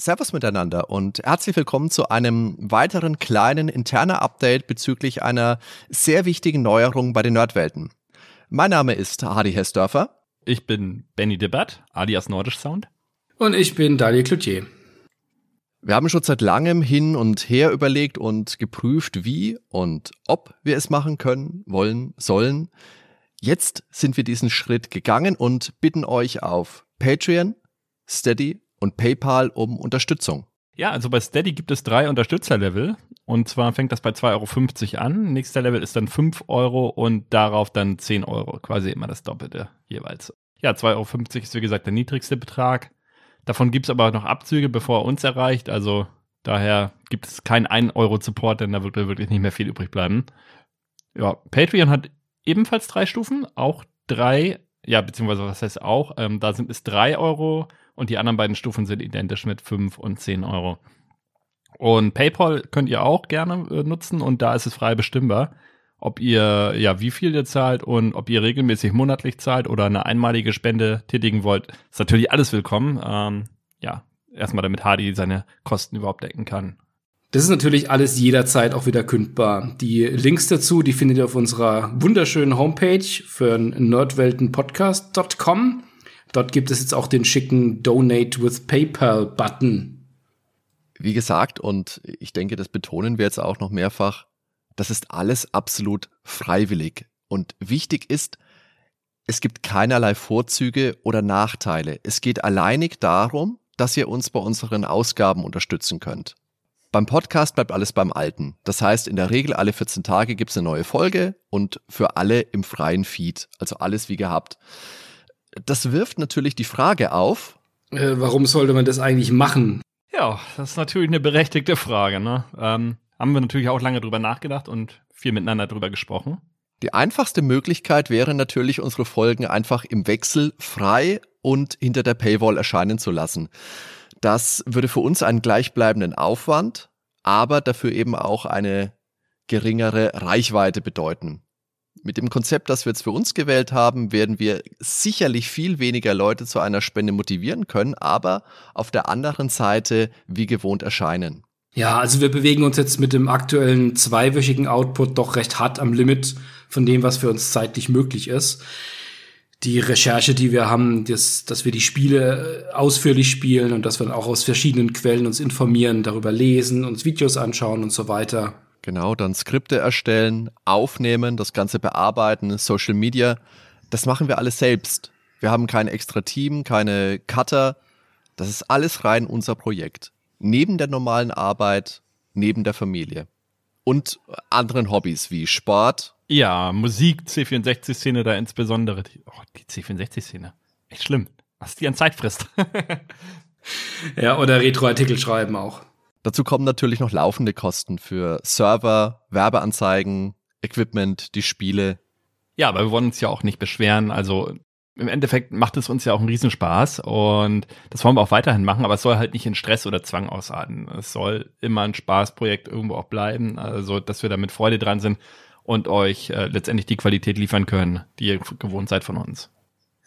Servus miteinander und herzlich willkommen zu einem weiteren kleinen interner Update bezüglich einer sehr wichtigen Neuerung bei den Nerdwelten. Mein Name ist Hardy Hessdörfer. Ich bin Benny Debatt, alias Nordisch Sound. Und ich bin Daniel Cloutier. Wir haben schon seit langem hin und her überlegt und geprüft, wie und ob wir es machen können, wollen, sollen. Jetzt sind wir diesen Schritt gegangen und bitten euch auf Patreon, Steady und PayPal um Unterstützung. Ja, also bei Steady gibt es drei Unterstützerlevel. Und zwar fängt das bei 2,50 Euro an. Nächster Level ist dann 5 Euro und darauf dann 10 Euro. Quasi immer das Doppelte jeweils. Ja, 2,50 Euro ist wie gesagt der niedrigste Betrag. Davon gibt es aber noch Abzüge, bevor er uns erreicht. Also daher gibt es keinen 1 Euro Support, denn da wird wirklich nicht mehr viel übrig bleiben. Ja, Patreon hat ebenfalls drei Stufen, auch drei, ja, beziehungsweise was heißt auch, ähm, da sind es 3 Euro und die anderen beiden Stufen sind identisch mit 5 und 10 Euro. Und PayPal könnt ihr auch gerne äh, nutzen und da ist es frei bestimmbar, ob ihr, ja, wie viel ihr zahlt und ob ihr regelmäßig monatlich zahlt oder eine einmalige Spende tätigen wollt. Ist natürlich alles willkommen. Ähm, ja, erstmal damit Hardy seine Kosten überhaupt decken kann. Das ist natürlich alles jederzeit auch wieder kündbar. Die Links dazu, die findet ihr auf unserer wunderschönen Homepage für nerdweltenpodcast.com. Dort gibt es jetzt auch den schicken Donate with PayPal-Button. Wie gesagt, und ich denke, das betonen wir jetzt auch noch mehrfach, das ist alles absolut freiwillig. Und wichtig ist, es gibt keinerlei Vorzüge oder Nachteile. Es geht alleinig darum, dass ihr uns bei unseren Ausgaben unterstützen könnt. Beim Podcast bleibt alles beim Alten. Das heißt, in der Regel alle 14 Tage gibt es eine neue Folge und für alle im freien Feed. Also alles wie gehabt das wirft natürlich die Frage auf. Äh, warum sollte man das eigentlich machen? Ja, das ist natürlich eine berechtigte Frage. Ne? Ähm, haben wir natürlich auch lange drüber nachgedacht und viel miteinander drüber gesprochen. Die einfachste Möglichkeit wäre natürlich, unsere Folgen einfach im Wechsel frei und hinter der Paywall erscheinen zu lassen. Das würde für uns einen gleichbleibenden Aufwand, aber dafür eben auch eine geringere Reichweite bedeuten. Mit dem Konzept, das wir jetzt für uns gewählt haben, werden wir sicherlich viel weniger Leute zu einer Spende motivieren können, aber auf der anderen Seite wie gewohnt erscheinen. Ja, also wir bewegen uns jetzt mit dem aktuellen zweiwöchigen Output doch recht hart am Limit von dem, was für uns zeitlich möglich ist. Die Recherche, die wir haben, das, dass wir die Spiele ausführlich spielen und dass wir auch aus verschiedenen Quellen uns informieren, darüber lesen, uns Videos anschauen und so weiter Genau, dann Skripte erstellen, aufnehmen, das Ganze bearbeiten, Social Media. Das machen wir alles selbst. Wir haben kein extra Team, keine Cutter. Das ist alles rein unser Projekt. Neben der normalen Arbeit, neben der Familie. Und anderen Hobbys wie Sport. Ja, Musik, C64-Szene da insbesondere. Die, oh, die C64-Szene. Echt schlimm. Was die an Zeit frisst. ja, oder Retro-Artikel schreiben auch. Dazu kommen natürlich noch laufende Kosten für Server, Werbeanzeigen, Equipment, die Spiele. Ja, aber wir wollen uns ja auch nicht beschweren. Also im Endeffekt macht es uns ja auch einen Riesenspaß und das wollen wir auch weiterhin machen, aber es soll halt nicht in Stress oder Zwang ausarten. Es soll immer ein Spaßprojekt irgendwo auch bleiben, also dass wir da mit Freude dran sind und euch äh, letztendlich die Qualität liefern können, die ihr gewohnt seid von uns.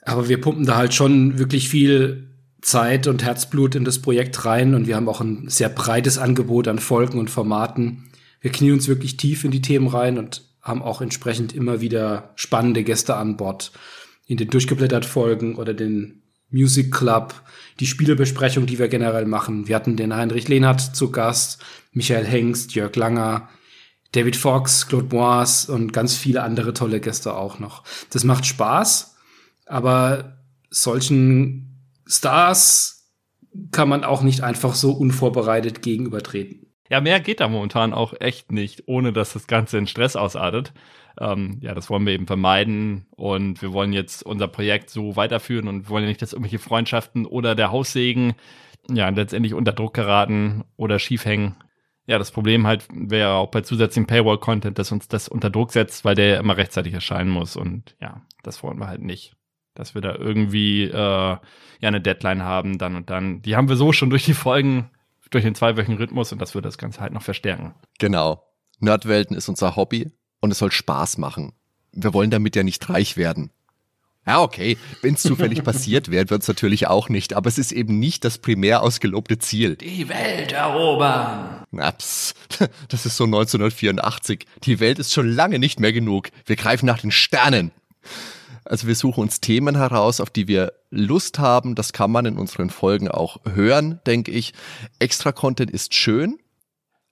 Aber wir pumpen da halt schon wirklich viel Zeit und Herzblut in das Projekt rein und wir haben auch ein sehr breites Angebot an Folgen und Formaten. Wir knien uns wirklich tief in die Themen rein und haben auch entsprechend immer wieder spannende Gäste an Bord. In den durchgeblättert Folgen oder den Music Club, die Spielebesprechung, die wir generell machen. Wir hatten den Heinrich Lehnert zu Gast, Michael Hengst, Jörg Langer, David Fox, Claude Bois und ganz viele andere tolle Gäste auch noch. Das macht Spaß, aber solchen Stars kann man auch nicht einfach so unvorbereitet gegenübertreten. Ja, mehr geht da momentan auch echt nicht, ohne dass das Ganze in Stress ausartet. Ähm, ja, das wollen wir eben vermeiden und wir wollen jetzt unser Projekt so weiterführen und wollen ja nicht, dass irgendwelche Freundschaften oder der Haussegen ja letztendlich unter Druck geraten oder schief hängen. Ja, das Problem halt wäre auch bei zusätzlichem Paywall-Content, dass uns das unter Druck setzt, weil der immer rechtzeitig erscheinen muss und ja, das wollen wir halt nicht dass wir da irgendwie äh, ja eine Deadline haben, dann und dann. Die haben wir so schon durch die Folgen, durch den zweiwöchigen Rhythmus und das wird das Ganze halt noch verstärken. Genau. Nerdwelten ist unser Hobby und es soll Spaß machen. Wir wollen damit ja nicht reich werden. Ja, okay. Wenn es zufällig passiert wäre, wird es natürlich auch nicht. Aber es ist eben nicht das primär ausgelobte Ziel. Die Welt erobern. Naps, das ist so 1984. Die Welt ist schon lange nicht mehr genug. Wir greifen nach den Sternen. Also wir suchen uns Themen heraus, auf die wir Lust haben. Das kann man in unseren Folgen auch hören, denke ich. Extra Content ist schön,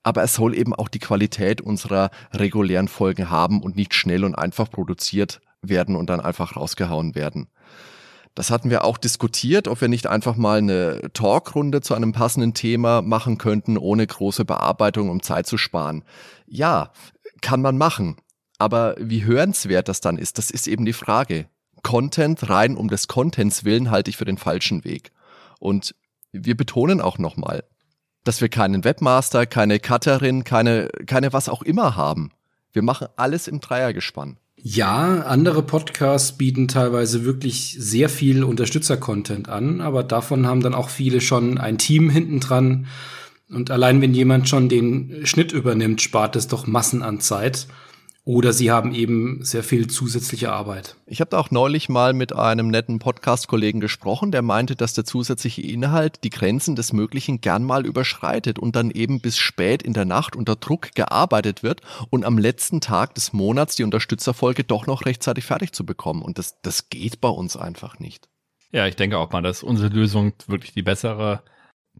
aber es soll eben auch die Qualität unserer regulären Folgen haben und nicht schnell und einfach produziert werden und dann einfach rausgehauen werden. Das hatten wir auch diskutiert, ob wir nicht einfach mal eine Talkrunde zu einem passenden Thema machen könnten, ohne große Bearbeitung, um Zeit zu sparen. Ja, kann man machen. Aber wie hörenswert das dann ist, das ist eben die Frage. Content rein um des Contents willen halte ich für den falschen Weg. Und wir betonen auch nochmal, dass wir keinen Webmaster, keine Cutterin, keine, keine was auch immer haben. Wir machen alles im Dreiergespann. Ja, andere Podcasts bieten teilweise wirklich sehr viel Unterstützer-Content an, aber davon haben dann auch viele schon ein Team hinten dran. Und allein wenn jemand schon den Schnitt übernimmt, spart es doch Massen an Zeit. Oder sie haben eben sehr viel zusätzliche Arbeit. Ich habe da auch neulich mal mit einem netten Podcast-Kollegen gesprochen, der meinte, dass der zusätzliche Inhalt die Grenzen des Möglichen gern mal überschreitet und dann eben bis spät in der Nacht unter Druck gearbeitet wird und am letzten Tag des Monats die Unterstützerfolge doch noch rechtzeitig fertig zu bekommen. Und das, das geht bei uns einfach nicht. Ja, ich denke auch mal, dass unsere Lösung wirklich die bessere.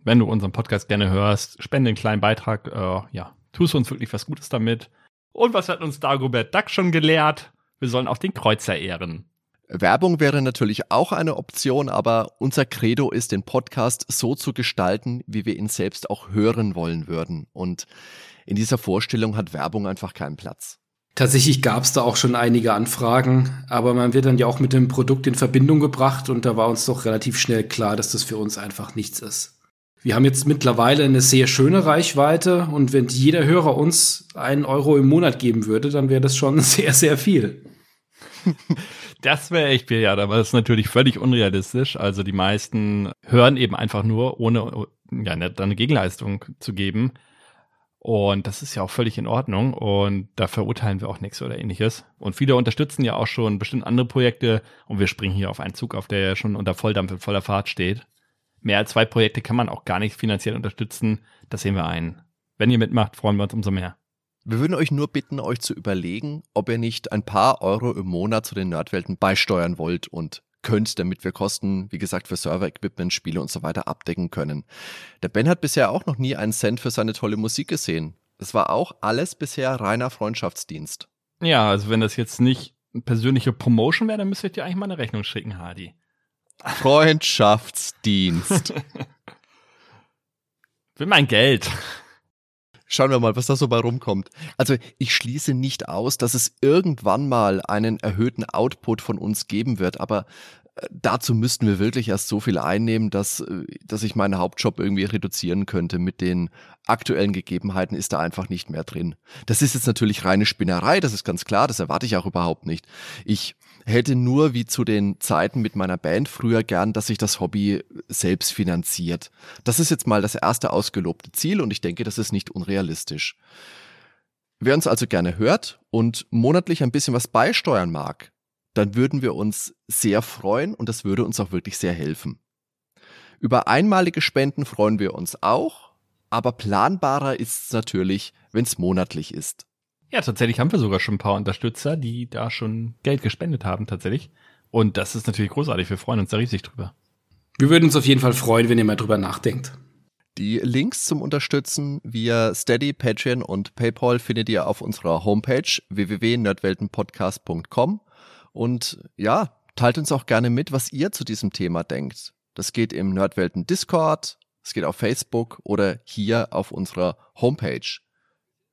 Wenn du unseren Podcast gerne hörst, spende einen kleinen Beitrag. Äh, ja, tust uns wirklich was Gutes damit. Und was hat uns Dagobert Duck schon gelehrt? Wir sollen auch den Kreuzer ehren. Werbung wäre natürlich auch eine Option, aber unser Credo ist, den Podcast so zu gestalten, wie wir ihn selbst auch hören wollen würden. Und in dieser Vorstellung hat Werbung einfach keinen Platz. Tatsächlich gab es da auch schon einige Anfragen, aber man wird dann ja auch mit dem Produkt in Verbindung gebracht und da war uns doch relativ schnell klar, dass das für uns einfach nichts ist. Wir haben jetzt mittlerweile eine sehr schöne Reichweite und wenn jeder Hörer uns einen Euro im Monat geben würde, dann wäre das schon sehr, sehr viel. Das wäre echt viel, ja, aber das ist natürlich völlig unrealistisch. Also die meisten hören eben einfach nur, ohne ja, ne, eine Gegenleistung zu geben. Und das ist ja auch völlig in Ordnung. Und da verurteilen wir auch nichts oder ähnliches. Und viele unterstützen ja auch schon bestimmt andere Projekte. Und wir springen hier auf einen Zug, auf der ja schon unter Volldampf in voller Fahrt steht mehr als zwei Projekte kann man auch gar nicht finanziell unterstützen. Das sehen wir ein. Wenn ihr mitmacht, freuen wir uns umso mehr. Wir würden euch nur bitten, euch zu überlegen, ob ihr nicht ein paar Euro im Monat zu den Nerdwelten beisteuern wollt und könnt, damit wir Kosten, wie gesagt, für Server-Equipment, Spiele und so weiter abdecken können. Der Ben hat bisher auch noch nie einen Cent für seine tolle Musik gesehen. Es war auch alles bisher reiner Freundschaftsdienst. Ja, also wenn das jetzt nicht eine persönliche Promotion wäre, dann müsst ihr dir eigentlich mal eine Rechnung schicken, Hardy. Freundschaftsdienst. Will mein Geld. Schauen wir mal, was da so bei rumkommt. Also ich schließe nicht aus, dass es irgendwann mal einen erhöhten Output von uns geben wird, aber äh, dazu müssten wir wirklich erst so viel einnehmen, dass, äh, dass ich meinen Hauptjob irgendwie reduzieren könnte. Mit den aktuellen Gegebenheiten ist da einfach nicht mehr drin. Das ist jetzt natürlich reine Spinnerei, das ist ganz klar, das erwarte ich auch überhaupt nicht. Ich hätte nur wie zu den Zeiten mit meiner Band früher gern, dass sich das Hobby selbst finanziert. Das ist jetzt mal das erste ausgelobte Ziel und ich denke, das ist nicht unrealistisch. Wer uns also gerne hört und monatlich ein bisschen was beisteuern mag, dann würden wir uns sehr freuen und das würde uns auch wirklich sehr helfen. Über einmalige Spenden freuen wir uns auch, aber planbarer ist es natürlich, wenn es monatlich ist. Ja, tatsächlich haben wir sogar schon ein paar Unterstützer, die da schon Geld gespendet haben, tatsächlich. Und das ist natürlich großartig. Wir freuen uns da riesig drüber. Wir würden uns auf jeden Fall freuen, wenn ihr mal drüber nachdenkt. Die Links zum Unterstützen via Steady, Patreon und PayPal findet ihr auf unserer Homepage www.nerdweltenpodcast.com. Und ja, teilt uns auch gerne mit, was ihr zu diesem Thema denkt. Das geht im Nerdwelten Discord, es geht auf Facebook oder hier auf unserer Homepage.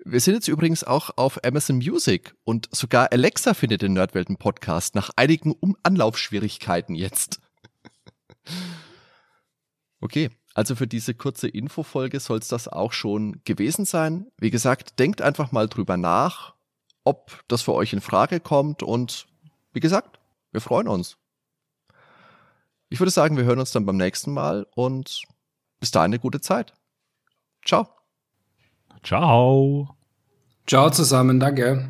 Wir sind jetzt übrigens auch auf Amazon Music und sogar Alexa findet den Nerdwelten Podcast nach einigen um Anlaufschwierigkeiten jetzt. okay, also für diese kurze Infofolge soll es das auch schon gewesen sein. Wie gesagt, denkt einfach mal drüber nach, ob das für euch in Frage kommt und wie gesagt, wir freuen uns. Ich würde sagen, wir hören uns dann beim nächsten Mal und bis dahin eine gute Zeit. Ciao. Ciao. Ciao zusammen, danke.